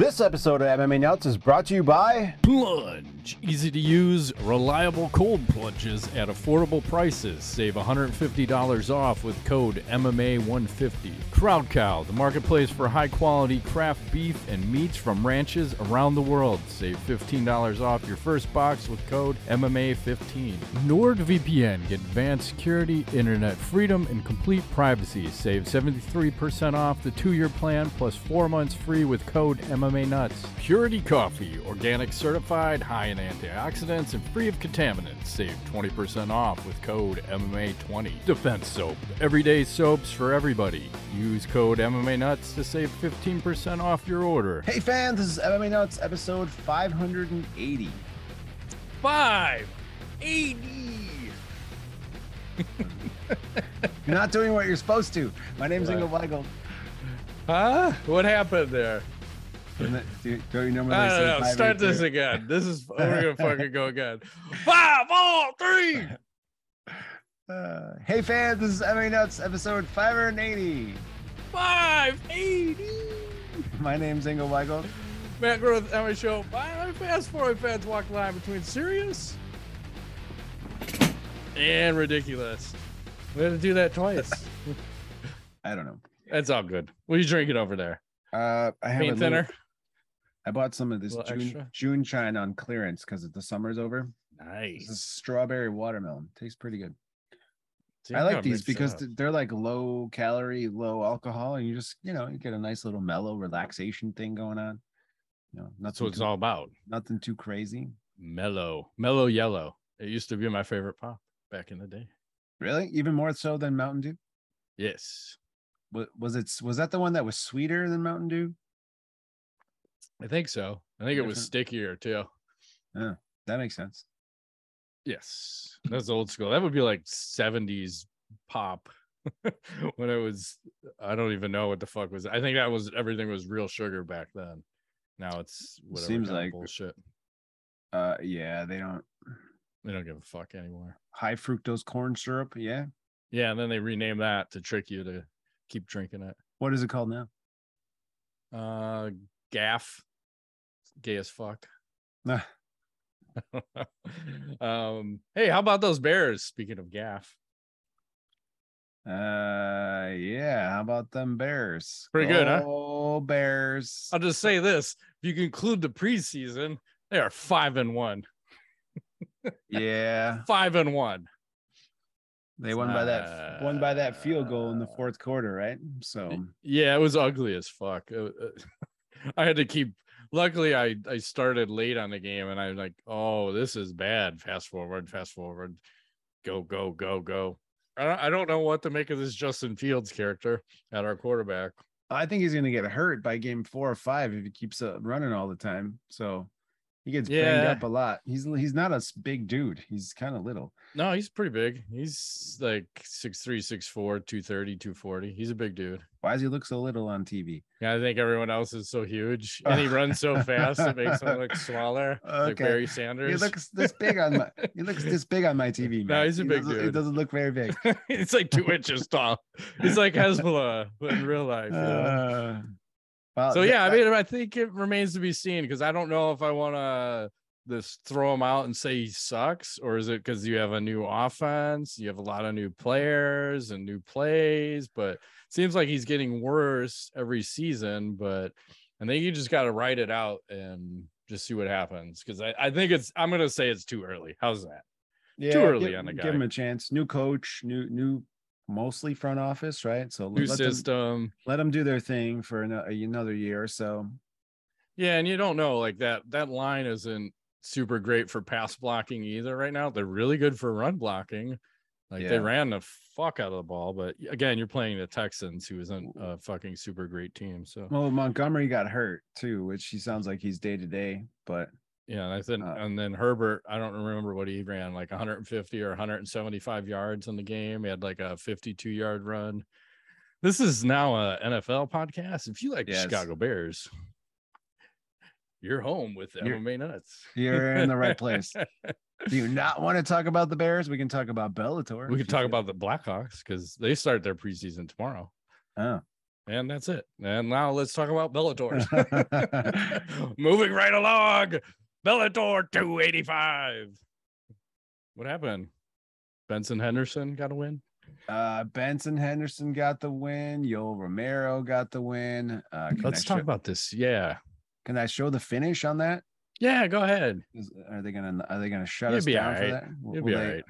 This episode of MMA Nuts is brought to you by Plunge. Easy to use, reliable cold plunges at affordable prices. Save $150 off with code MMA150. Crowd Cow, the marketplace for high quality craft beef and meats from ranches around the world. Save $15 off your first box with code MMA15. NordVPN, get advanced security, internet freedom, and complete privacy. Save 73% off the two year plan plus four months free with code MMA Nuts. Purity Coffee, organic certified, high in antioxidants, and free of contaminants. Save 20% off with code MMA20. Defense Soap, everyday soaps for everybody. Use code MMA Nuts to save 15% off your order. Hey fans, this is MMA Nuts episode 580. Five, eighty. You're not doing what you're supposed to. My name's Right. Ingo Weigel. Huh? What happened there? Do- Don't you normally I don't know. Start this 582? again. This is we're gonna fucking go again. Five, four, three. Uh, hey fans, this is MMA Nuts episode 580. Five, eighty. My name's Ingo Weigel. Matt Growth, Emmy Show. Why fast forward fans walk the line between serious and ridiculous. We had to do that twice. I don't know. That's all good. What are you drinking over there? Uh, I have a Paint little- thinner. I bought some of this June, extra? June Shine on clearance because the summer's over. This is Nice. strawberry watermelon. Tastes pretty good. I like these because up. they're like low calorie, low alcohol, and you just you know you get a nice little mellow relaxation thing going on. You know, that's what it's too, all about. nothing too crazy. Mellow, mellow yellow. It used to be my favorite pop back in the day. Really, even more so than Mountain Dew. Yes, Was, was it? Was that the one that was sweeter than Mountain Dew? I think so. I think it was stickier too. Yeah, That makes sense. Yes, that's old school. That would be like '70s pop when it was. I don't even know what the fuck was. I think that was everything was real sugar back then. Now it's whatever Seems like- bullshit. Uh, yeah, they don't They don't give a fuck anymore. high fructose corn syrup. Yeah, Yeah, and then they rename that to trick you to keep drinking it. what is it called now? Uh, gaff, gay as fuck. Nah. um, hey, how about those bears? Speaking of gaff, Uh, yeah. How about them Bears? Pretty good, huh? Oh, Bears. I'll just say this: if you conclude the preseason, they are five and one. Yeah, Five and one. they won by that won by that field goal in the fourth quarter, right? So Yeah, it was ugly as fuck. Uh, uh, I had to keep. Luckily, I I started late on the game, and I'm like, "Oh, this is bad." Fast forward, fast forward, go, go, go, go. I don't, I don't know what to make of this Justin Fields character at our quarterback. I think he's gonna get hurt by game four or five if he keeps uh, running all the time. So he gets banged up a lot. He's he's not a big dude. He's kind of little. No, he's pretty big. He's like 6'3, 6'4, 230, 240. He's a big dude. Why does he look so little on TV? Yeah, I think everyone else is so huge and he runs so fast it makes him look smaller. Like Okay. Barry He Sanders. looks this big on my. He looks this big on my TV. No, he's a He big doesn't- He doesn't look very big. it's like two inches tall. He's like Hezbollah but in real life. Uh, well, so yeah, I mean, I think it remains to be seen because I don't know if I want to just throw him out and say he sucks, or is it because you have a new offense, you have a lot of new players and new plays, but it seems like he's getting worse every season. But I think you just got to write it out and just see what happens because I, I think it's I'm gonna say it's too early. How's that? yeah, early give, on the guy. Give him a chance. New coach, new new mostly front office, right? So New let them, let them do their thing for another year or so. Yeah, and you don't know like that that line isn't super great for pass blocking either right now. They're really good for run blocking. Like they ran the fuck out of the ball, but again, you're playing the Texans, who isn't a fucking super great team. So Well, Montgomery got hurt too, which he sounds like he's day to day, but yeah, and I think Uh, and then Herbert, I don't remember what he ran, like 150 or 175 yards in the game. He had like a 52 yard run. This is now a NFL podcast. If you like the Yes. Chicago Bears, you're home with You're- MMA Nuts. you're in the right place. Do you not want to talk about the Bears? We can talk about Bellator. We can talk feel- about the Blackhawks because they start their preseason tomorrow. Oh, And that's it. And now let's talk about Bellator. Moving right along. Bellator 285. What happened? Benson Henderson got a win. Uh, Benson Henderson got the win. Yoel Romero got the win. Uh, can Let's I talk show- about this. Yeah. Can I show the finish on that? Yeah, go ahead. Is, are they gonna Are they gonna shut You'll us be down for that? Will- You'll will be they- all right.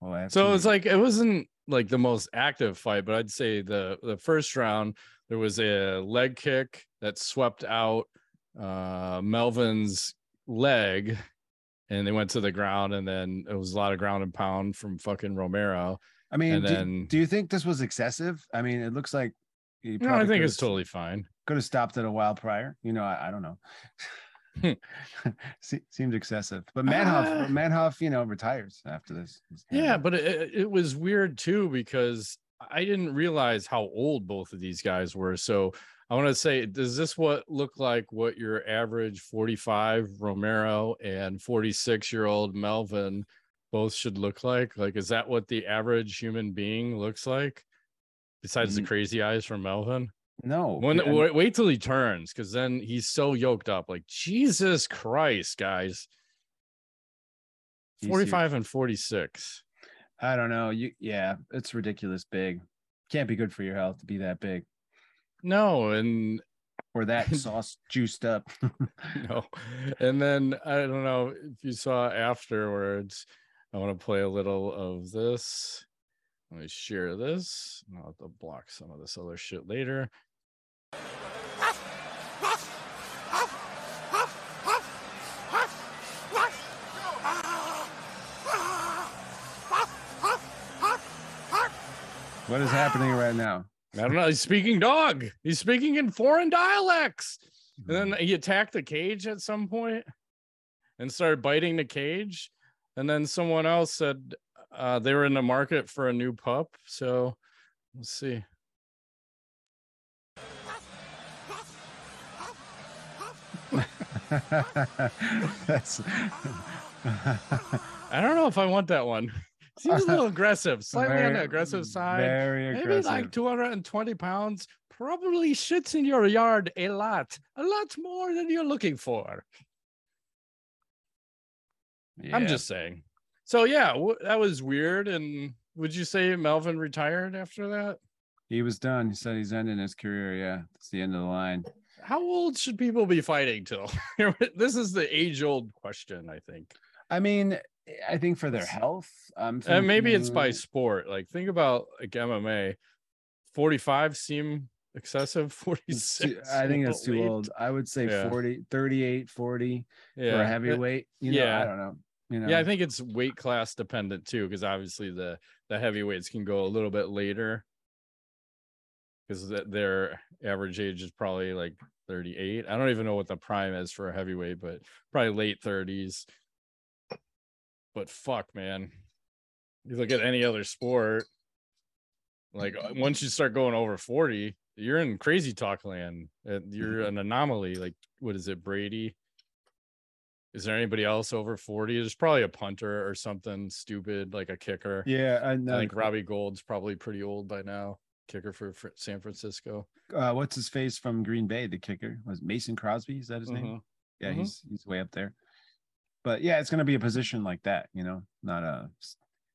Well, I So to- it's like it wasn't like the most active fight, but I'd say the the first round there was a leg kick that swept out uh Melvin's leg and they went to the ground and then it was a lot of ground and pound from fucking Romero. I mean, do, then- do you think this was excessive? I mean, it looks like. he No, I think it's totally fine. could have stopped it a while prior. You know, I, I don't know. Se- Seems excessive, but Manhoef, Ah. Manhoef, you know, retires after this. Yeah, but it, it was weird too because I didn't realize how old both of these guys were. So I want to say, does this what look like what your average 45 Romero and 46 year old Melvin both should look like? Like, is that what the average human being looks like? Besides the Mm. crazy eyes from Melvin? no. When, I mean, wait, wait till he turns because then he's so yoked up. Like, Jesus Christ, guys. 45 and 46. I don't know. You, yeah, it's ridiculous big. Can't be good for your health to be that big No, and or that sauce juiced up. no. And then I don't know if you saw afterwards. I want to play a little of this. Let me share this. I'll have to block some of this other shit later. what is happening right now? I don't know. He's speaking dog. He's speaking in foreign dialects. And then he attacked the cage at some point and started biting the cage. And then someone else said uh, they were in the market for a new pup. So let's see. I don't know if I want that one. Seems a little aggressive, slightly on the aggressive side. Very Maybe like 220 pounds. Probably shits in your yard a lot, a lot more than you're looking for. I'm just saying. So yeah, w- that was weird. And would you say Melvin retired after that? He was done. He said he's ending his career. Yeah, it's the end of the line. How old should people be fighting till? this is the age-old question, I think. I mean, I think for their health, um, And maybe it's by sport. Like think about like MMA. 45 seem excessive. it's too- 46. I think it's too old. I would say Yeah. 40, 38, 40 late. for a Yeah. heavyweight. You know, yeah. I don't know. You know, Yeah, I think it's weight class dependent too, because obviously the the heavyweights can go a little bit later. Because their average age is probably like 38. I don't even know what the prime is for a heavyweight, but probably late 30s. But fuck, man. You look at any other sport, like uh, once you start going over 40, you're in crazy talk land. Uh, You're Mm-hmm. an anomaly. Like, what is it, Brady? Is there anybody else over 40? There's probably a punter or something stupid, like a kicker. yeah. I, know. I think Robbie Gould's probably pretty old by now. Kicker for San Francisco. uh, what's his face from Green Bay? The kicker was Mason Crosby. Is that his name? Mhm. Yeah, Mhm. he's he's way up there. But yeah, it's going to be a position like that. You know, not a.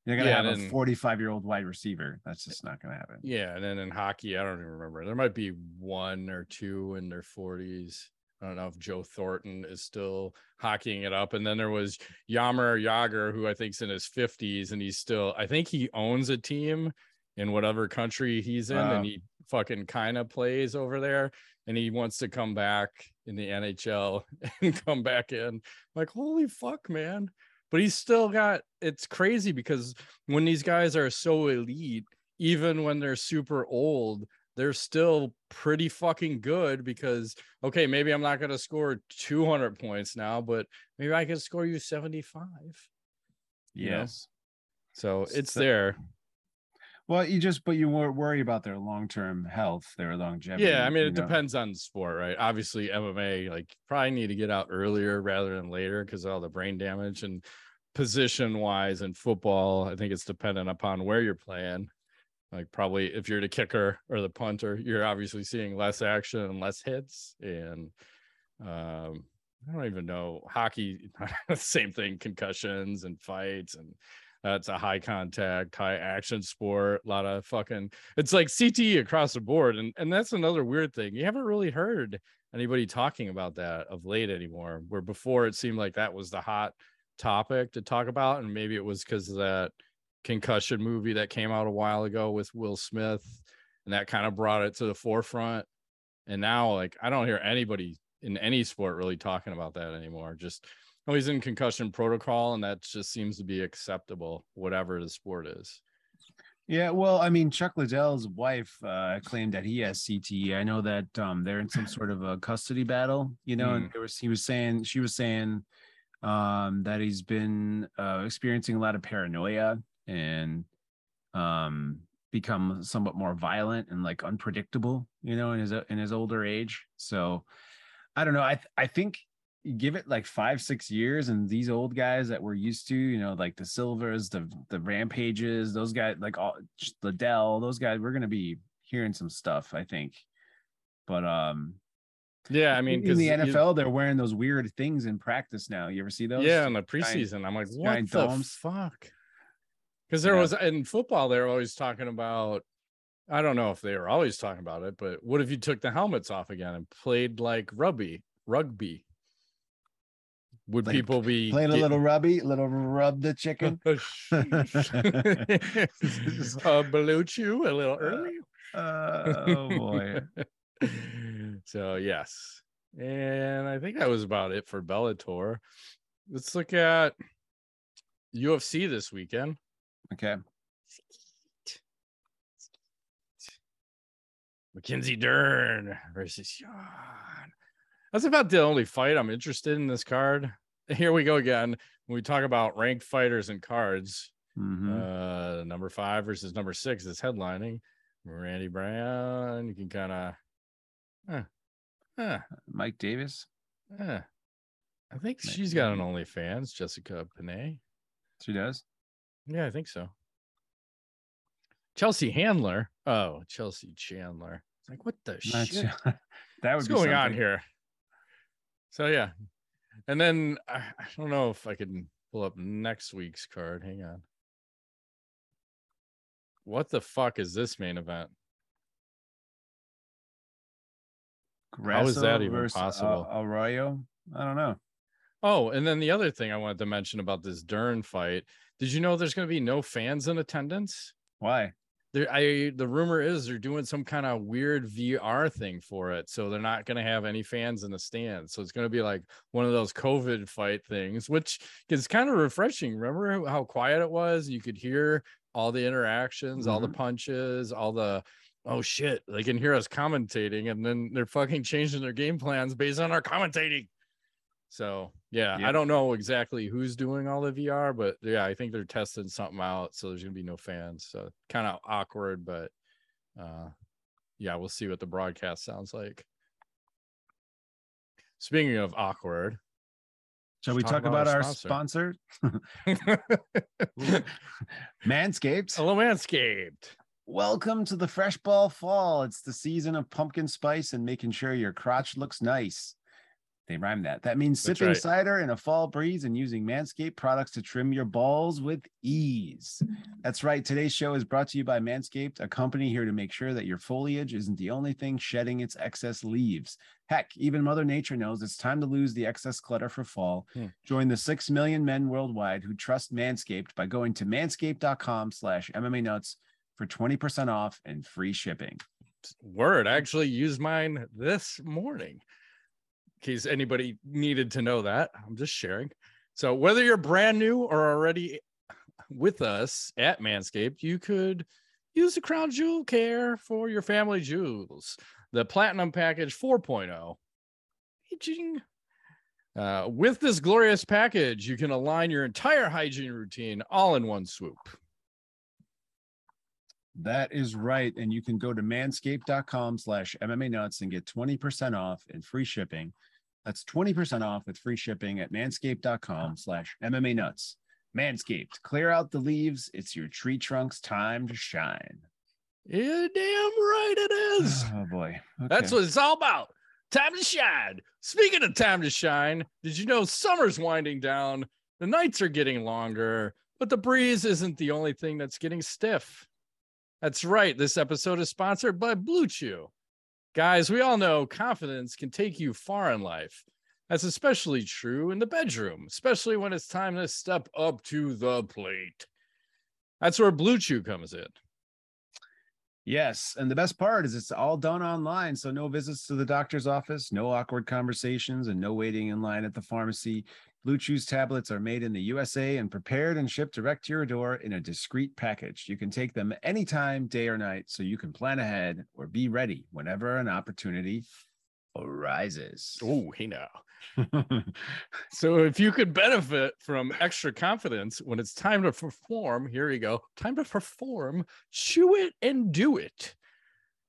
You're to Yeah, have a 45 year old wide receiver. That's just not going to happen. Yeah, and then in hockey, I don't even remember. There might be one or two in their 40s. I don't know if Joe Thornton is still hockeying it up. And then there was Jaromir Jagr, who I think's in his 50s, and he's still. I think he owns a team in whatever country he's in, Wow. and uh. he fucking kind of plays over there. And he wants to come back in the NHL and come back in. Like, holy fuck, man! But he's still got. It's crazy because when these guys are so elite, even when they're super old, they're still pretty fucking good because okay, maybe I'm not going to score 200 points now, but maybe I can score you 75. you know? Yes. So it's So- there. Well, you just, but you wor- worry about their long term health, their longevity. Yeah, I mean it know. depends on the sport, right? Obviously MMA like probably need to get out earlier rather than later because of all the brain damage and position wise in football, I think it's dependent upon where you're playing. Like probably if you're the kicker or the punter, you're obviously seeing less action and less hits. And um, I don't even know hockey, same thing, concussions and fights and that's a high contact, high action sport. A lot of fucking it's like CTE across the board. And and that's another weird thing. You haven't really heard anybody talking about that of late anymore. Where before it seemed like that was the hot topic to talk about. And maybe it was because of that concussion movie that came out a while ago with Will Smith. And that kind of brought it to the forefront. And now like I don't hear anybody in any sport really talking about that anymore. Just oh, he's in concussion protocol, and that just seems to be acceptable, whatever the sport is. Yeah, well, I mean, Chuck Liddell's wife uh, claimed that he has CTE. I know that um, they're in some sort of a custody battle, you know, mm. and there was he was saying she was saying um, that he's been uh, experiencing a lot of paranoia and um, become somewhat more violent and like unpredictable, you know, in his in his older age. So I don't know. I th- I think give it like five six years and these old guys that we're used to you know like the silvers the the rampages those guys like all liddell those guys we're gonna be hearing some stuff i think. But um yeah i mean in the nfl you, they're wearing those weird things in practice now. You ever see those? Yeah in the preseason giant, i'm like what the domes? fuck? Because there yeah. was in football they're always talking about i don't know if they were always talking about it but what if you took the helmets off again and played like rugby rugby would like people be playing getting... a little rubby, a little rub the chicken? uh, Belucci a little early. Uh, oh boy. so yes, and I think that was about it for Bellator. Let's look at UFC this weekend. Okay. Mackenzie Dern versus Sean. That's about the only fight I'm interested in this card. Here we go again. When we talk about ranked fighters and cards, mm-hmm. uh, number five versus number six is headlining. Randy Brown. You can kind of, huh, huh. Mike Davis. Yeah, I think Mike she's got an OnlyFans. Jessica Penne. She does. Yeah, I think so. Chelsea Handler. Oh, Chelsea Chandler. It's like what the Not shit? that was going something. on here. So yeah, and then I, I don't know if I can pull up next week's card. Hang on. What the fuck is this main event? Grasso How is that even possible? Arroyo? I don't know. Oh, and then the other thing I wanted to mention about this Dern fight. Did you know there's going to be no fans in attendance? Why? There I the rumor is they're doing some kind of weird VR thing for it. So they're not gonna have any fans in the stands. So it's gonna be like one of those COVID fight things, which is kind of refreshing. Remember how quiet it was? You could hear all the interactions, mm-hmm. all the mm-hmm. punches, all the oh shit, they can hear us commentating, and then they're fucking changing their game plans based on our commentating. So yeah, I don't know exactly who's doing all the VR, but yeah, I think they're testing something out. So there's gonna be no fans. So kind of awkward, but uh yeah, we'll see what the broadcast sounds like. Speaking of awkward, shall we talk, talk about, about, our sponsor? sponsor? Manscaped. Hello, Manscaped. Welcome to the fresh ball fall. It's the season of pumpkin spice and making sure your crotch looks nice. They rhyme that. That means sipping right. cider in a fall breeze and using Manscaped products to trim your balls with ease. That's right. Today's show is brought to you by Manscaped, a company here to make sure that your foliage isn't the only thing shedding its excess leaves. Heck, even Mother Nature knows it's time to lose the excess clutter for fall. Hmm. Join the 6 million men worldwide who trust Manscaped by going to manscaped.com slash MMA nuts for 20% off and free shipping. Word. I actually used mine this morning case anybody needed to know that. I'm just sharing. So whether you're brand new or already with us at Manscaped, you could use the Crown Jewel Care for your family jewels. The Platinum Package 4.0. Aging. Uh, with this glorious package, you can align your entire hygiene routine all in one swoop. That is right. And you can go to manscaped.com slash MMA nuts and get 20% off and free shipping that's 20% off with free shipping at manscaped.com slash MMA nuts. Manscaped, clear out the leaves. It's your tree trunk's time to shine. Yeah, damn right it is. Oh boy. Okay. That's what it's all about. Time to shine. Speaking of time to shine, did you know summer's winding down? The nights are getting longer, but the breeze isn't the only thing that's getting stiff. That's right. This episode is sponsored by Blue Chew. Guys, we all know confidence can take you far in life. That's especially true in the bedroom, especially when it's time to step up to the plate. That's where Blue Chew comes in. Yes, and the best part is it's all done online, so no visits to the doctor's office, no awkward conversations, and no waiting in line at the pharmacy. Blue Chew's tablets are made in the USA and prepared and shipped direct to your door in a discreet package. You can take them anytime, day or night, so you can plan ahead or be ready whenever an opportunity arises. Oh, hey now. so if you could benefit from extra confidence when it's time to perform, here you go. Time to perform, chew it and do it.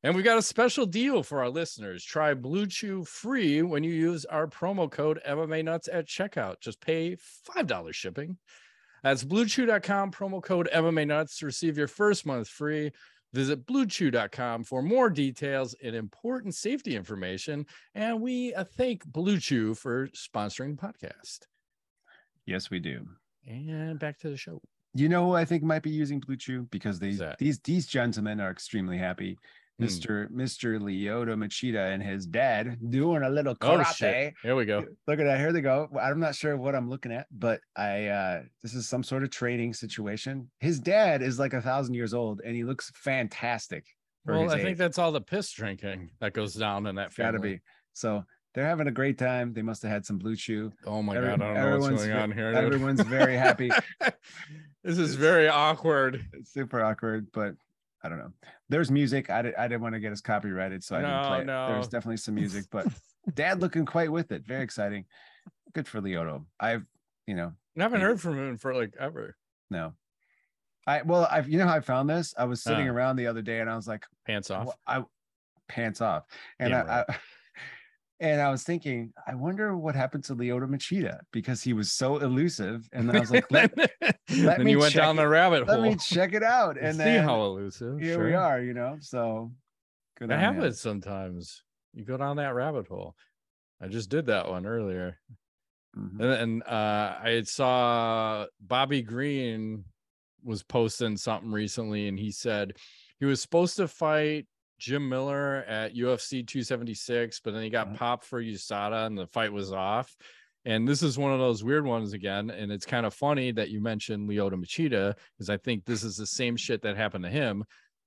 And we've got a special deal for our listeners. Try Blue Chew free when you use our promo code MMA Nuts at checkout. Just pay $5 shipping. That's bluechew.com, promo code MMA Nuts to receive your first month free. Visit bluechew.com for more details and important safety information. And we uh, thank Blue Chew for sponsoring the podcast. Yes, we do. And back to the show. You know who I think might be using Blue Chew because they, these these gentlemen are extremely happy. Mr. Mr. Lyoto Machida and his dad doing a little karate. Oh, Here we go. Look at that. Here they go. I'm not sure what I'm looking at, but I uh this is some sort of training situation. His dad is like a thousand years old and he looks fantastic. Well, I age. think that's all the piss drinking that goes down in that family. Gotta be. So they're having a great time. They must have had some blue chew. Oh my Every, god, I don't know what's going on here. Dude. Everyone's very happy. this is very awkward. It's super awkward, but I don't know. There's music. I, did, I didn't want to get us copyrighted, so I no, didn't play no. it. There's definitely some music, but dad looking quite with it. Very exciting. Good for Lyoto. I've, you know, I haven't heard from him for like ever. No. I well, I've you know how I found this? I was sitting uh, around the other day and I was like, pants off. I pants off. And yeah, I, right. I and I was thinking, I wonder what happened to Lyoto Machida because he was so elusive. And then I was like, let, let me you went down it. the rabbit hole. Let me check it out. And see how elusive. Here sure. we are, you know. So good. That happens sometimes. You go down that rabbit hole. I just did that one earlier. Mm-hmm. And, and uh, I saw Bobby Green was posting something recently, and he said he was supposed to fight Jim Miller at UFC 276, but then he got mm-hmm. popped for USADA and the fight was off. And this is one of those weird ones again. And it's kind of funny that you mentioned Lyoto Machida, because I think this is the same shit that happened to him.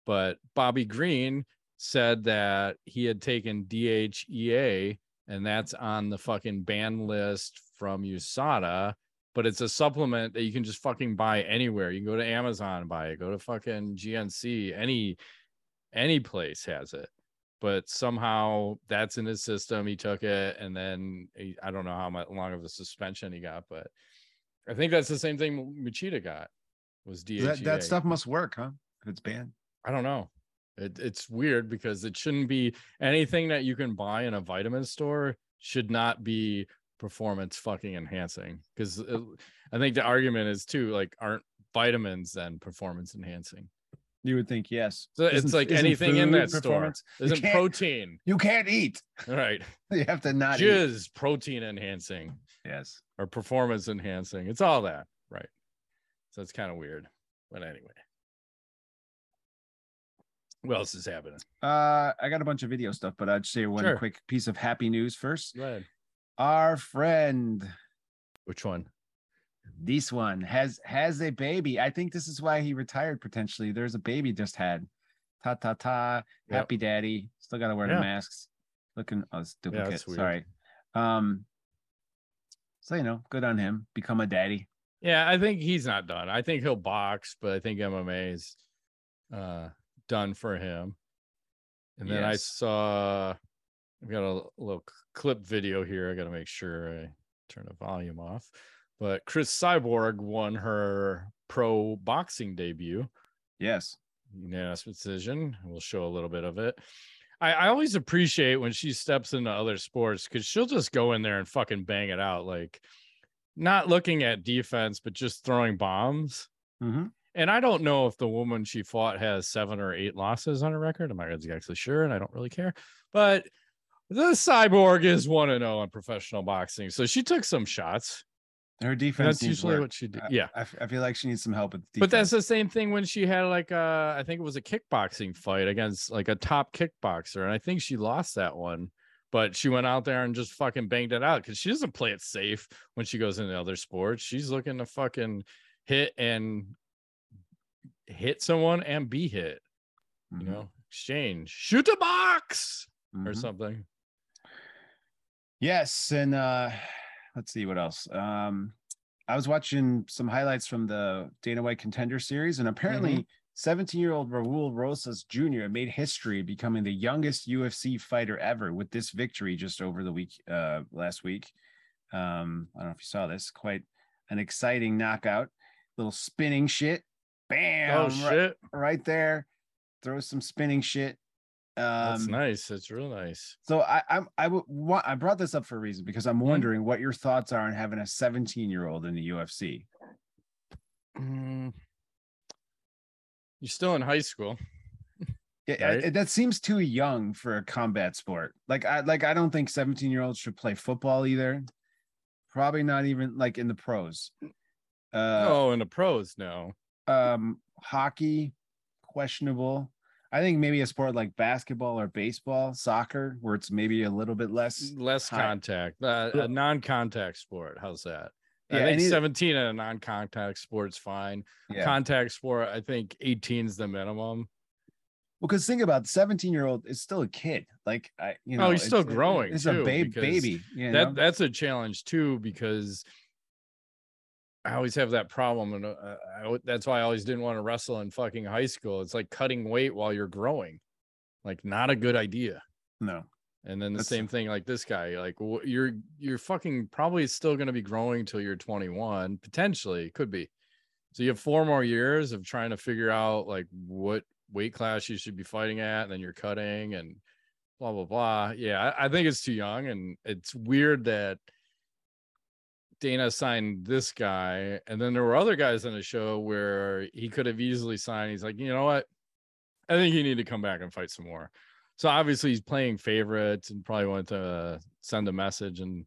But Bobby Green said that he had taken DHEA, and that's on the fucking ban list from USADA. But it's a supplement that you can just fucking buy anywhere. You can go to Amazon and buy it, go to fucking GNC, any any place has it but somehow that's in his system he took it and then he, i don't know how much long of a suspension he got but i think that's the same thing machida got was DHEA. That, that stuff must work huh? If it's banned. I don't know. It, it's weird because it shouldn't be anything that you can buy in a vitamin store should not be performance fucking enhancing because uh, i think the argument is too like aren't vitamins then performance enhancing you would think yes. So isn't, it's like anything in that store. Isn't protein. You can't eat. Right. you have to not Jizz, eat. protein enhancing. Yes. Or performance enhancing. It's all that. Right. So it's kind of weird. But anyway. What else is happening? Uh, I got a bunch of video stuff, but I'd say one sure. quick piece of happy news first. Go ahead. Our friend. Which one? This one has has a baby. I think this is why he retired potentially. There's a baby just had. Ta ta ta. Yep. Happy daddy. Still gotta wear yeah. the masks. Looking oh it's duplicate. Yeah, Sorry. Um so you know, good on him. Become a daddy. Yeah, I think he's not done. I think he'll box, but I think MMA is uh done for him. And then yes. I saw I've got a little clip video here. I gotta make sure I turn the volume off. But Cris Cyborg won her pro boxing debut. Yes. Unanimous decision. We'll show a little bit of it. I, I always appreciate when she steps into other sports because she'll just go in there and fucking bang it out. Like not looking at defense, but just throwing bombs. Mm-hmm. And I don't know if the woman she fought has seven or eight losses on her record. I'm not exactly sure, and I don't really care. But the cyborg is one and zero in professional boxing, so she took some shots. Her defense that's usually work. what she did. Yeah, I, I feel like she needs some help with defense. but that's the same thing when she had like a, I think it was a kickboxing fight against like a top kickboxer, and I think she lost that one. But she went out there and just fucking banged it out because she doesn't play it safe when she goes into other sports. She's looking to fucking hit and hit someone and be hit. You Mhm, know, exchange, shoot a box or mhm. something. Yes, and uh let's see what else. Um I was watching some highlights from the Dana White Contender Series, and apparently 17-year-old Raul Rosas Jr. made history becoming the youngest UFC fighter ever with this victory just over the week uh last week. Um, I don't know if you saw this, quite an exciting knockout, little spinning shit. Bam! oh right- shit, right there. Throw some spinning shit. That's Um, nice. That's real nice. so I I'm I brought this up for a reason because I'm Mhm. wondering what your thoughts are on having a 17 year old in the UFC. Mm. You're still in high school. Yeah, I- Right. that seems too young for a combat sport. Like I like I don't think 17 year olds should play football either. Probably not even like in the pros. Uh oh, in the pros no. um hockey questionable. I think maybe a sport like basketball or baseball, soccer, where it's maybe a little bit less. less high- contact uh, a non-contact sport how's that i think it- 17 in a non-contact sport's fine Yeah. contact sport i think 18 is the minimum Well, because think about 17 year old is still a kid. Like I, you know, Oh, he's still growing, It's too, a babe, baby. You that that's a challenge too because i always have that problem and uh, I, that's why i always didn't want to wrestle in fucking high school it's like cutting weight while you're growing like not a good idea no. And then the That's- same thing like this guy, like you're you're fucking probably still going to be growing till you're 21, potentially could be. So you have four more years of trying to figure out like what weight class you should be fighting at, and then you're cutting and blah blah blah. Yeah, I, I think it's too young, and it's weird that Dana signed this guy, and then there were other guys on the show where he could have easily signed. He's like, you know what? I think you need to come back and fight some more. So obviously he's playing favorites and probably wanted to send a message and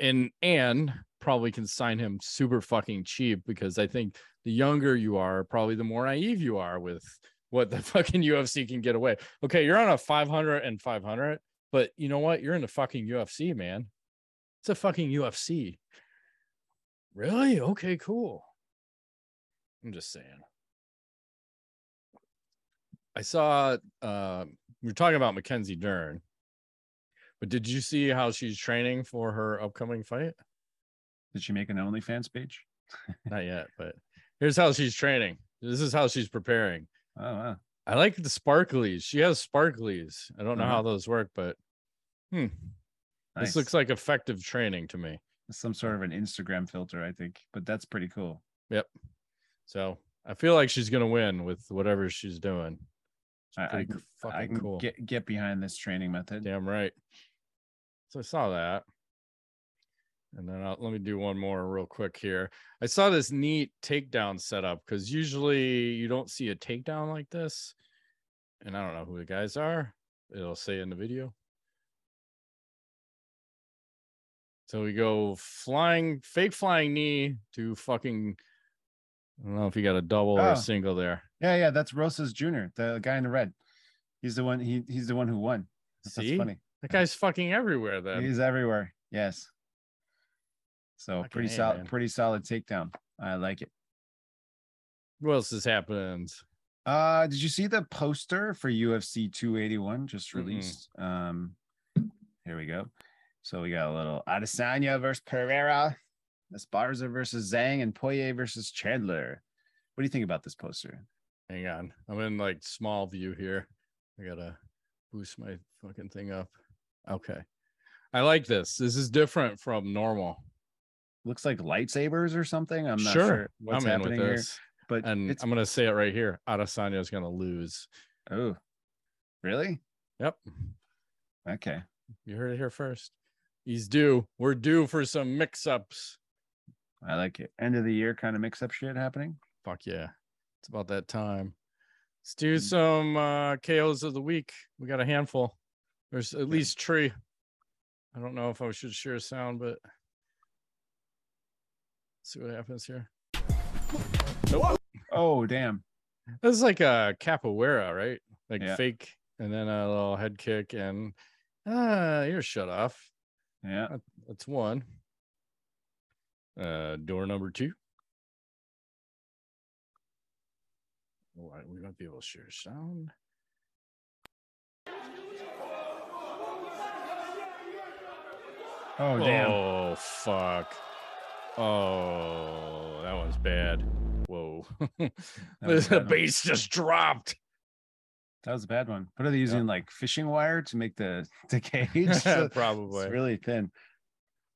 and and probably can sign him super fucking cheap because I think the younger you are, probably the more naive you are with what the fucking UFC can get away. Okay, you're on a 500 and 500, but you know what? You're in the fucking UFC, man. It's a fucking UFC. Really? Okay, cool. I'm just saying. I saw uh we are talking about Mackenzie Dern. But did you see how she's training for her upcoming fight? Did she make an OnlyFans page? Not yet, but here's how she's training. This is how she's preparing. Oh, wow. I like the sparklies. She has sparklies. I don't know how those work, but hmm, Nice. this looks like effective training to me. Some sort of an Instagram filter, I think, but that's pretty cool. Yep. So I feel like she's gonna win with whatever she's doing. It's I, I pretty can, fucking I can cool. get get behind this training method. Damn right. So I saw that. And then I'll, let me do one more real quick here. I saw this neat takedown setup because usually you don't see a takedown like this. And I don't know who the guys are. It'll say in the video. So we go flying, fake flying knee to fucking. I don't know if you got a double or Oh. a single there. Yeah, yeah, that's Rosas Jr., the guy in the red. He's the one. He he's the one who won. That's See? funny. That guy's fucking everywhere then. He's everywhere. Yes. So pretty solid, man. pretty solid takedown. I like it. What else has happened? Uh, did you see the poster for UFC 281 just released? Um, here we go. So we got a little Adesanya versus Pereira, Esparza versus Zhang, and Poirier versus Chandler. What do you think about this poster? Hang on. I'm in like small view here. I gotta boost my fucking thing up. Okay. I like this. This is different from normal. Looks like lightsabers or something. I'm not sure. sure what's I'm in happening with here, this. but And I'm gonna say it right here. Adesanya is gonna lose. oh, really? Yep. Okay. You heard it here first. He's due. We're due for some mix-ups. I like it. End of the year kind of mix up shit happening. Fuck yeah. It's about that time. Let's do some uh, KOs of the week. We got a handful. There's at least three. I don't know if I should share a sound, but see what happens here. Nope. Oh, damn. This is like a capoeira, right? Like Yeah. fake, and then a little head kick, and ah, you're shut off. Yeah. That's one. Uh, door number two. Oh, I- we might be able to share sound. Oh, damn. Oh fuck. Oh, that one's bad. Whoa. the base just dropped. That was a bad one. What are they using like fishing wire to make the the cage? So Probably. It's really thin.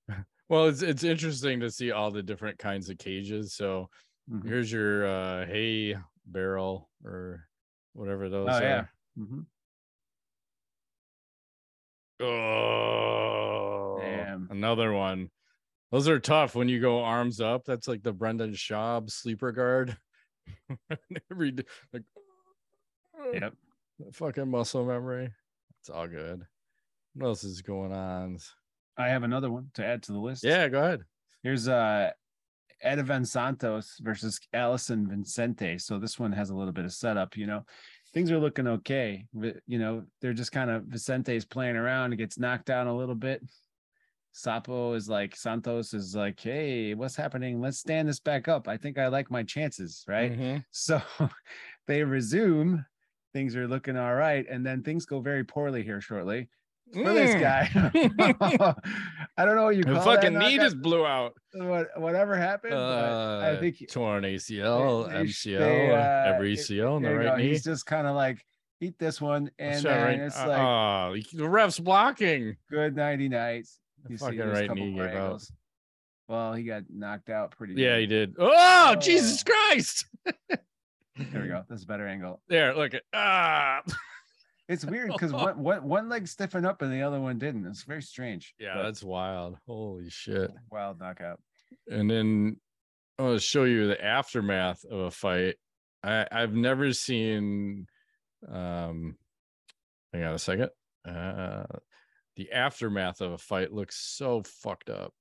Well, it's it's interesting to see all the different kinds of cages. So Mhm. here's your uh hay barrel or whatever those Oh, are. yeah. Mhm. Oh, Damn. another one. Those are tough when you go arms up. That's like the Brendan Schaub sleeper guard. Every like, Yep. Fucking muscle memory. It's all good. What else is going on? I have another one to add to the list. Yeah, go ahead. Here's uh Edevan Santos versus Allison Vincente. So this one has a little bit of setup, you know. Things are looking okay. You know, they're just kind of Vicente's playing around. Gets knocked down a little bit. Sapo is like Santos is like, hey, what's happening? Let's stand this back up. I think I like my chances, right? Mhm. So they resume. Things are looking all right, and then things go very poorly here shortly for this Mm. guy. I don't know what you The call fucking that knee just blew out. what whatever happened. but I Uh, think he- torn ACL, they- they MCL, they, uh, every it- ACL in the right go. knee. He's just kind of like eat this one, and then right- it's uh, like oh, the ref's blocking. good nighty nights. You see fucking there's a right knee more gave out. Well, he got knocked out pretty. Yeah, good. he did. Oh, Jesus Oh. Christ! There we go. That's a better angle. There, look at ah. It's weird because one, one one leg stiffened up and the other one didn't. It's very strange. Yeah, but that's wild. Holy shit! wild knockout. And then I'm gonna show you the aftermath of a fight. I I've never seen. Um, hang on a second. Uh, the aftermath of a fight looks so fucked up.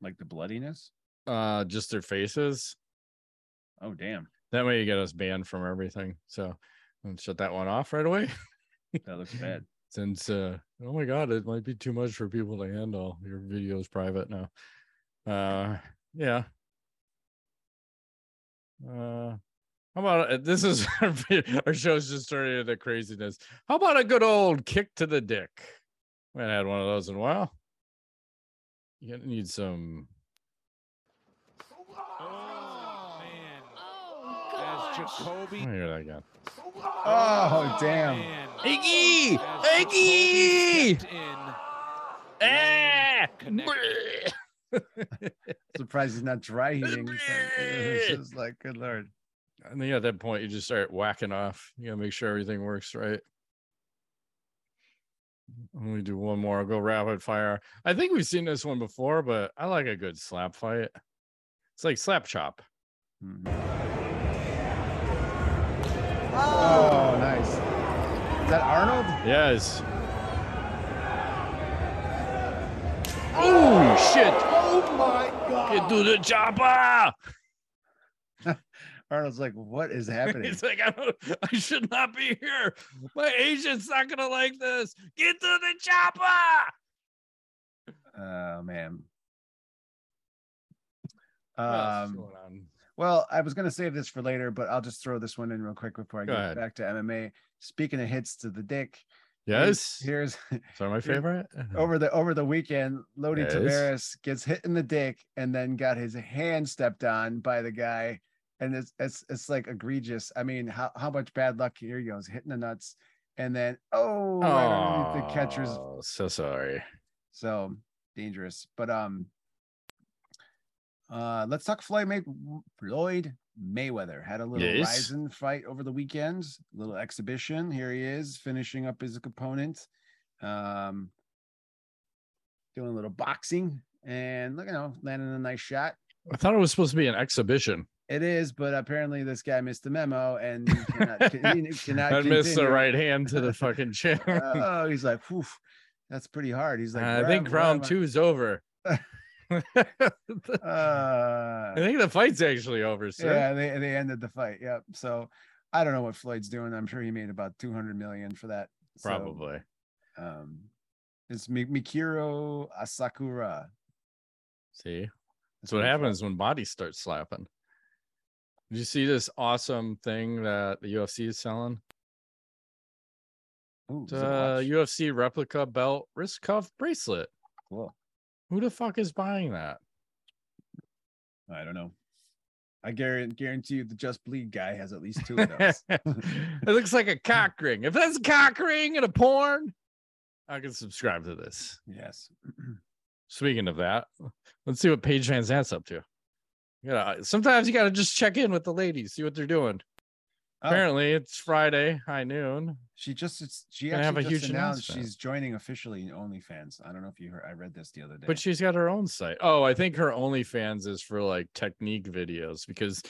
Like the bloodiness. Uh, just their faces. Oh damn, That way you get us banned from everything. So I'm shut that one off right away. that looks bad. Since uh oh my god, it might be too much for people to handle. Your video is private now. Uh yeah. Uh how about uh, this is our, show's just turning into craziness. How about a good old kick to the dick? We haven't had one of those in a while. You gonna need some Jacoby. I hear that again. Oh damn. Iggy! Iggy! Jacoby kept in. Ah! Surprised he's not dry heating. It's just like good lord. And then at that point, you just start whacking off. You gotta make sure everything works right. Let me do one more. I'll go rapid fire. I think we've seen this one before, but I like a good slap fight. It's like slap chop. Mhm. Oh, nice. Is that Arnold? Yes. Oh shit! Oh my God. Get to the chopper! Arnold's like, what is happening? He's like, I, don't, I should not be here. My agent's not gonna like this. Get to the chopper! Oh man. What else is Um, going on? Well, I was gonna save this for later, but I'll just throw this one in real quick before I Go get ahead. back to MMA. Speaking of hits to the dick, Yes. here's Sorry, my favorite. over the over the weekend, Leody Yes. Taveras gets hit in the dick and then got his hand stepped on by the guy. And it's it's it's like egregious. I mean, how, how much bad luck here he goes, hitting the nuts, and then oh right underneath the catcher's Oh, so sorry. so dangerous. But um uh let's talk Floyd May Floyd Mayweather had a little Yes. Rizin fight over the weekend, little exhibition. Here he is finishing up his opponent. Um doing a little boxing and look, you know, landing a nice shot. I thought it was supposed to be an exhibition. It is, but apparently this guy missed the memo and he cannot, he cannot I missed the right hand to the fucking chin. Oh, he's like, that's pretty hard. He's like, I think round am I?" over. I Uh, think the fight's actually over, sir. yeah, they they ended the fight. Yep. So I don't know what Floyd's doing. I'm sure he made about 200 million for that. So, Probably. um, it's Mi- Mikuru Asakura. See, that's what happens when bodies start slapping. Did you see this awesome thing that the UFC is selling? Ooh, It's a? UFC replica belt wrist cuff bracelet. Cool. Who the fuck is buying that? I don't know. I guarantee, guarantee you the Just Bleed guy has at least two of those. it looks like a cock ring. If that's a cock ring and a porn, I can subscribe to this. yes. Speaking of that, let's see what Paige VanZant's up to. You know, sometimes you got to just check in with the ladies, see what they're doing. Oh, Apparently, it's Friday, high noon. she just it's, she Gonna have a just huge announced announcement. she's joining officially OnlyFans. I don't know if you heard. I read this the other day. But she's got her own site. Oh, I think her OnlyFans is for like technique videos because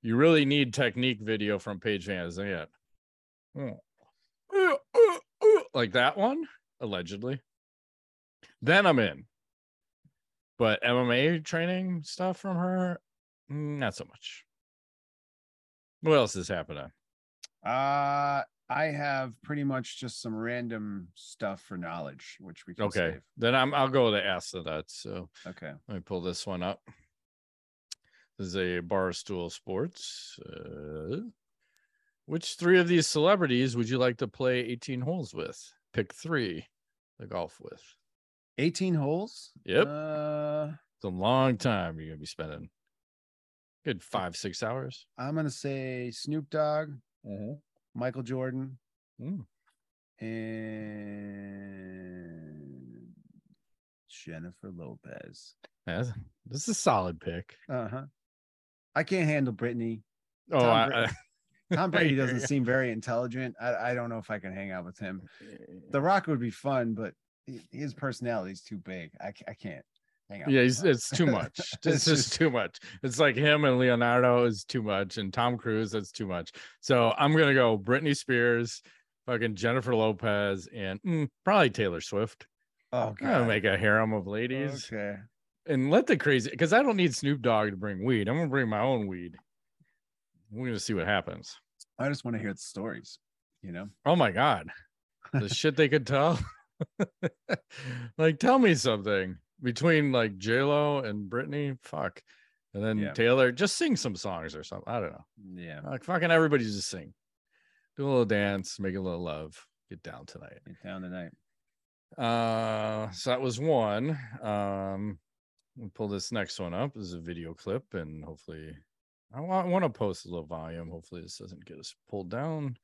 you really need technique video from Paige VanZant. Oh. Uh, uh, uh, Like that one, allegedly. Then I'm in. But MMA training stuff from her, not so much. What else is happening? Uh I have pretty much just some random stuff for knowledge, which we can Okay, save. then I'm I'll go to ask that. So Okay. Let me pull this one up. This is a Barstool Sports. Uh, which three of these celebrities would you like to play 18 holes with? Pick three to golf with. 18 holes? Yep. Uh It's a long time you're to be spending. Good five, six hours. I'm gonna say Snoop Dogg, Michael Jordan, Mm. and Jennifer Lopez. Yeah, this is a solid pick. Uh-huh. I can't handle Brittany. Oh, Tom I, Brady. I- Tom Brady doesn't ya. seem very intelligent. I, I don't know if I can hang out with him. The Rock would be fun, but his personality is too big. I, I can't hang out. yeah, he's, it's too much. It's just too much. It's like him and Leonardo is too much, and Tom Cruise that's too much. So I'm gonna go Britney Spears, fucking Jennifer Lopez, and mm, probably Taylor Swift. Oh god. make a harem of ladies Okay. and let the crazy because I don't need Snoop Dogg to bring weed. I'm gonna bring my own weed. We're gonna see what happens. I just want to hear the stories. You know. Oh my god, the shit they could tell. like, tell me something between like J Lo and Britney. Fuck, and then Yeah. Taylor. Just sing some songs or something. I don't know. Yeah. Like fucking everybody just sing, do a little dance, make a little love, get down tonight. Get down tonight. Uh, so that was one. Um, we'll pull this next one up. This is a video clip, and hopefully, I want, want to post a little volume. Hopefully, this doesn't get us pulled down.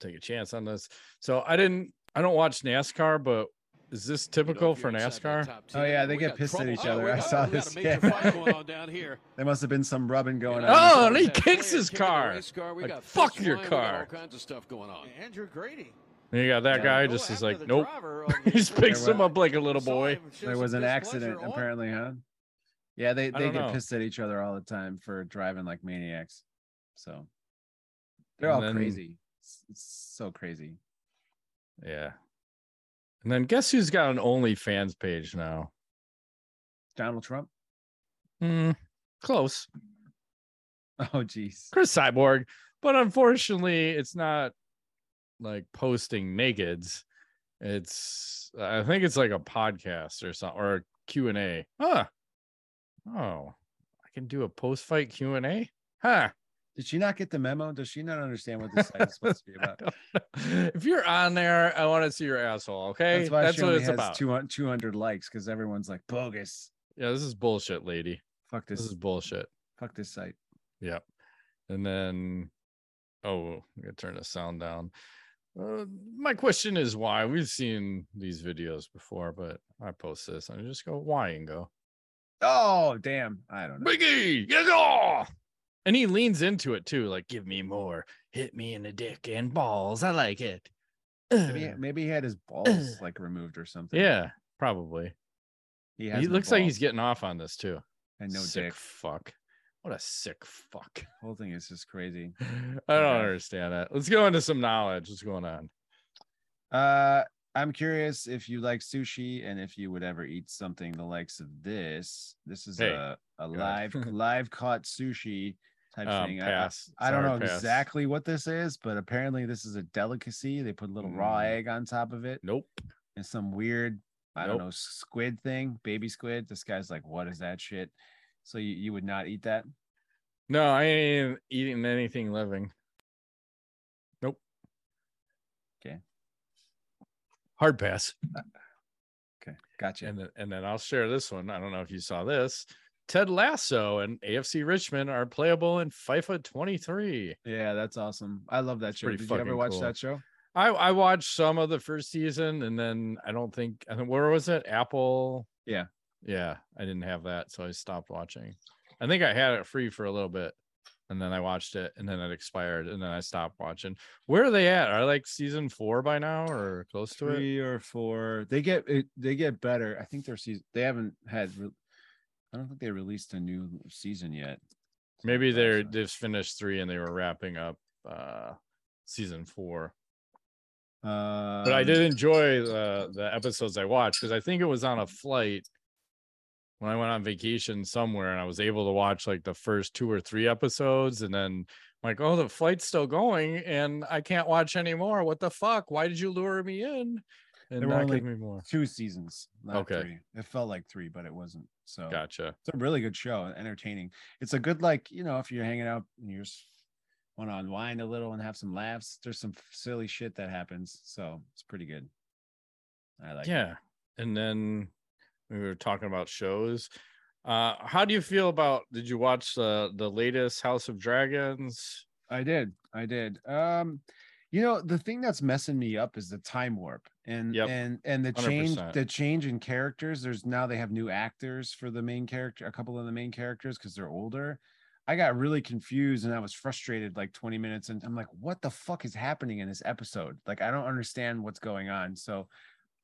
Take a chance on this. So I didn't. I don't watch NASCAR, but is this typical for NASCAR? Oh, yeah, they get pissed at each other. I saw this, yeah. here. There must have been some rubbing going on. Oh, and he kicks his car. We Like, got fuck fists your flying, we got car. All kinds of stuff going on. Andrew Grady. And you got that guy just is like, nope. he just picks him up like a little boy. There was an accident, apparently, huh? Yeah, they they get know. pissed at each other all the time for driving like maniacs. So they're And all then- crazy. It's, it's so crazy. Yeah. And then guess who's got an OnlyFans page now? Donald Trump. Hmm, close. Oh, geez. Cris Cyborg, but unfortunately, it's not like posting nakeds. It's I think it's like a podcast or something or a Q and A. Huh. Oh, I can do a post fight Q and A. Huh. Did she not get the memo? Does she not understand what this site is supposed to be about? if you're on there, I want to see your asshole. Okay, That's why that's she what only it's has about. 200, 200 likes because everyone's like bogus. Yeah, this is bullshit, lady. Fuck This this. is bullshit. fuck this site. Yep. And then, oh, I'm gonna turn the sound down. Uh, my question is why? We've seen these videos before, but I post this and I just go why and go Oh, damn. I don't know. Biggie, yeah! And he leans into it too, like give me more, hit me in the dick and balls. I like it. Maybe, maybe he had his balls like removed or something. yeah, probably. He, He looks like he's getting off on this too. and no Sick dick. fuck. What a sick fuck. The whole thing is just crazy. I don't Yeah. understand that. Let's go into some knowledge. What's going on? Uh, I'm curious if you like sushi and if you would ever eat something the likes of this. This is Hey, a, a live live caught sushi type Um, thing. I- I- pass. I, don't know pass. exactly what this is, but apparently this is a delicacy. They put a little raw Mm. egg on top of it Nope. and some weird, I don't know, squid thing, baby squid. This guy's like, what is that shit? So you, you would not eat that? No, I ain't eating anything living. Nope. Okay. Hard pass. Okay, gotcha. And then, and then I'll share this one. I don't know if you saw this. Ted Lasso and AFC Richmond are playable in FIFA 23. yeah, that's awesome. I love that It's show. Did you ever watch cool. that show? I I watched some of the first season and then I don't think I think where was it? Apple. Yeah. Yeah, I didn't have that, so I stopped watching. I think I had it free for a little bit and then I watched it and then it expired and then I stopped watching. Where are they at? Are like season 4 by now or close to it? Three or four. They get it, they get better. I think their season they haven't had I don't think they released a new season yet. Maybe they're they've finished 3 and they were wrapping up uh season 4. Uh, but I did enjoy the the episodes I watched because I think it was on a flight when I went on vacation somewhere and I was able to watch like the first two or three episodes and then like oh the flight's still going and I can't watch anymore what the fuck why did you lure me in and There were only give me more two seasons. Not Okay. three. It felt like three, but it wasn't. So gotcha it's a really good show, entertaining. It's a good like you know if you're hanging out and you're just want to unwind a little and have some laughs. There's some silly shit that happens, so it's pretty good. I like. it. yeah and then we were talking about shows uh how do you feel about did you watch the the latest House of Dragons I did. I did. Um, you know, the thing that's messing me up is the time warp and Yep. and and the change 100%. the change in characters. There's now they have new actors for the main character, a couple of the main characters because they're older. I got really confused and I was frustrated like 20 minutes and I'm like, what the fuck is happening in this episode? Like, I don't understand what's going on. So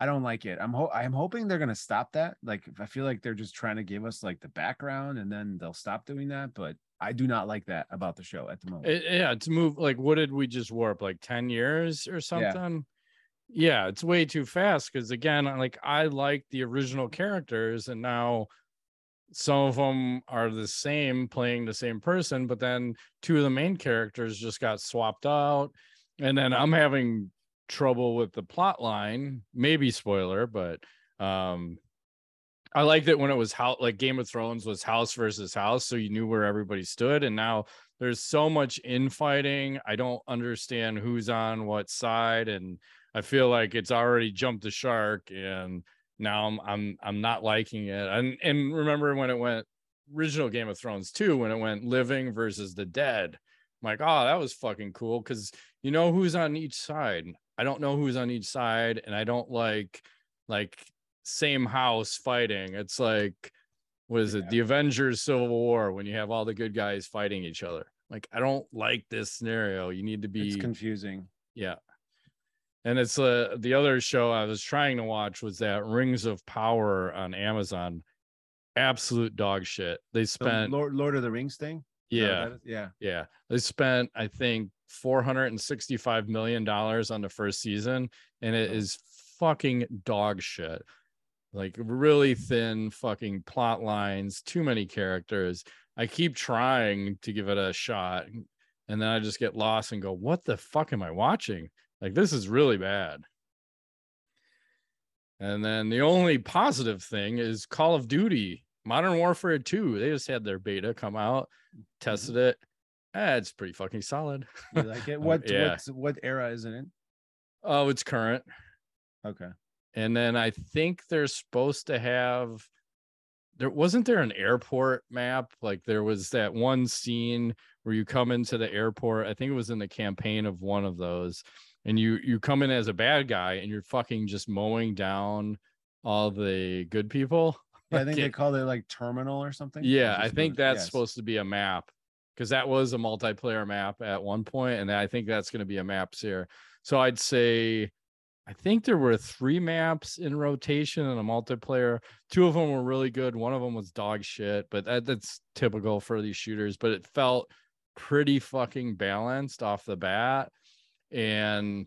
I don't like it. I'm ho- I'm hoping they're gonna stop that. Like, I feel like they're just trying to give us like the background and then they'll stop doing that. But I do not like that about the show at the moment. It, yeah, to move like what did we just warp like 10 years or something? Yeah, it's way too fast because again, like I like the original characters and now some of them are the same playing the same person, but then two of the main characters just got swapped out. And then I'm having trouble with the plot line, maybe spoiler, but um I liked it when it was how like Game of Thrones was house versus house, so you knew where everybody stood. And now there's so much infighting. I don't understand who's on what side, and I feel like it's already jumped the shark. And now I'm I'm I'm not liking it. And and remember when it went original Game of Thrones too, when it went living versus the dead. I'm like, oh, that was fucking cool because you know who's on each side. I don't know who's on each side, and I don't like like same house fighting. It's like, what is it? The Avengers Civil War when you have all the good guys fighting each other. Like, I don't like this scenario. You need to be it's confusing. yeah. And it's uh the other show I was trying to watch was that Rings of Power on Amazon. Absolute dog shit. They The spent Lord, Lord of the Rings thing. Is that what yeah, yeah. yeah. They spent, I think, $465 million on the first season, and it Oh. is fucking dog shit. Like really thin fucking plot lines, too many characters. I keep trying to give it a shot, and then I just get lost and go, What the fuck am I watching? Like, this is really bad. And then the only positive thing is Call of Duty Modern Warfare 2. They just had their beta come out, tested it. Eh, it's pretty fucking solid. You like it? What yeah. what era is it in? Oh, it's current. Okay. And then I think they're supposed to have there wasn't there an airport map? Like there was that one scene where you come into the airport. I think it was in the campaign of one of those. And you you come in as a bad guy and you're fucking just mowing down all the good people. Yeah, I think they called it like terminal or something. Yeah, I think that's yes. supposed to be a map because that was a multiplayer map at one point, and I think that's going to be a maps here. So I'd say, I think there were three maps in rotation and a multiplayer. Two of them were really good. One of them was dog shit, but that, that's typical for these shooters. But it felt pretty fucking balanced off the bat. And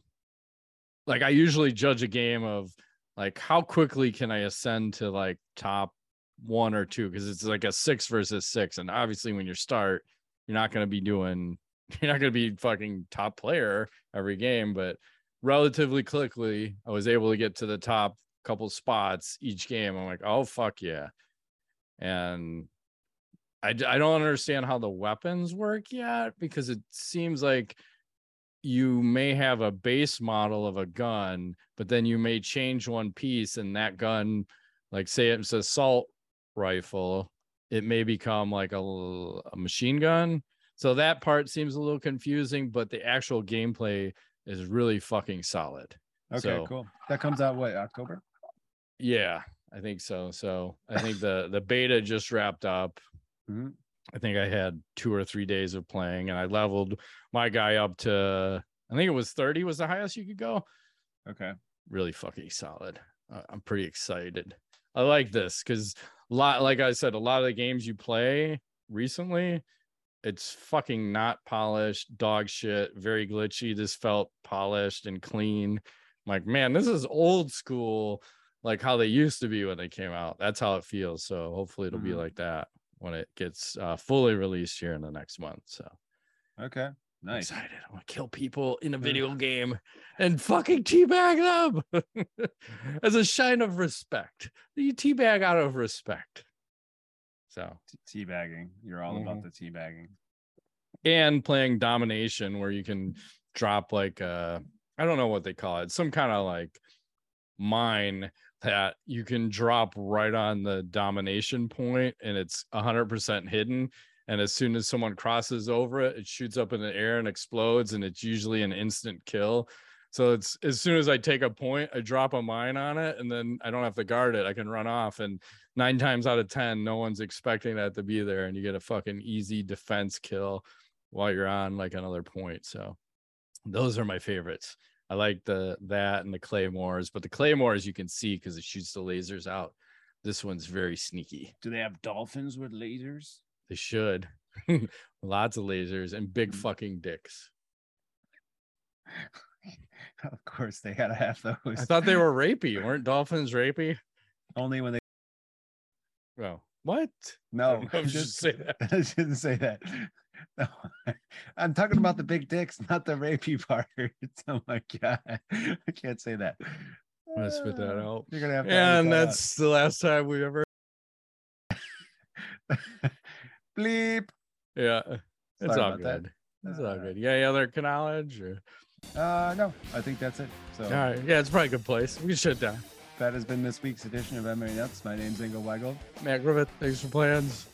like I usually judge a game of like how quickly can I ascend to like top one or two because it's like a six versus six. And obviously when you start, you're not going to be doing you're not going to be fucking top player every game, but relatively quickly, I was able to get to the top couple spots each game. I'm like, oh fuck yeah, and I I don't understand how the weapons work yet because it seems like you may have a base model of a gun, but then you may change one piece, and that gun, like say it's a assault rifle, it may become like a, a machine gun. So that part seems a little confusing, but the actual gameplay is really fucking solid. Okay, So- cool. That comes out what October? Yeah, I think so. So I think the the beta just wrapped up. Mhm. I think I had two or three days of playing, and I leveled my guy up to I think it was thirty was the highest you could go. Okay. Really fucking solid. I'm pretty excited. I like this because lot like I said, a lot of the games you play recently, it's fucking not polished, dog shit, very glitchy. This felt polished and clean. I'm like, man, this is old school, like how they used to be when they came out. That's how it feels. So hopefully it'll be Mhm. like that when it gets uh, fully released here in the next month. So Okay. I'm Nice. excited. I want to kill people in a video game and fucking teabag them as a sign of respect. You teabag out of respect. So Teabagging. You're all Mm-hmm. about the teabagging. and playing domination where you can drop like uh I don't know what they call it, some kind of like mine that you can drop right on the domination point and it's 100% hidden. And as soon as someone crosses over it it shoots up in the air and explodes and it's usually an instant kill. So it's as soon as i take a point i drop a mine on it and then i don't have to guard it. I can run off and nine times out of ten no one's expecting that to be there and you get a fucking easy defense kill while you're on like another point. So those are my favorites i like the that and the claymores but the claymores you can see because it shoots the lasers out this one's very sneaky Do they have dolphins with lasers? they should lots of lasers and big Mm. fucking dicks of course, they gotta have those. i thought they were rapey weren't dolphins rapey only when they. well what No, know if you just- say that. I shouldn't say that. No, I'm talking about the big dicks, not the rapey part. Oh my god, I can't say that. i'm gonna spit that Ah, out You're gonna have to. and that out. that's the last time we ever bleep. yeah it's Sorry all about that. good it's all Uh, good yeah any other knowledge or Uh, no, I think that's it. So all right yeah it's probably a good place we can shut down that has been this week's edition of MMA Nuts. My name's Ingo Weigel. matt griffith thanks for plans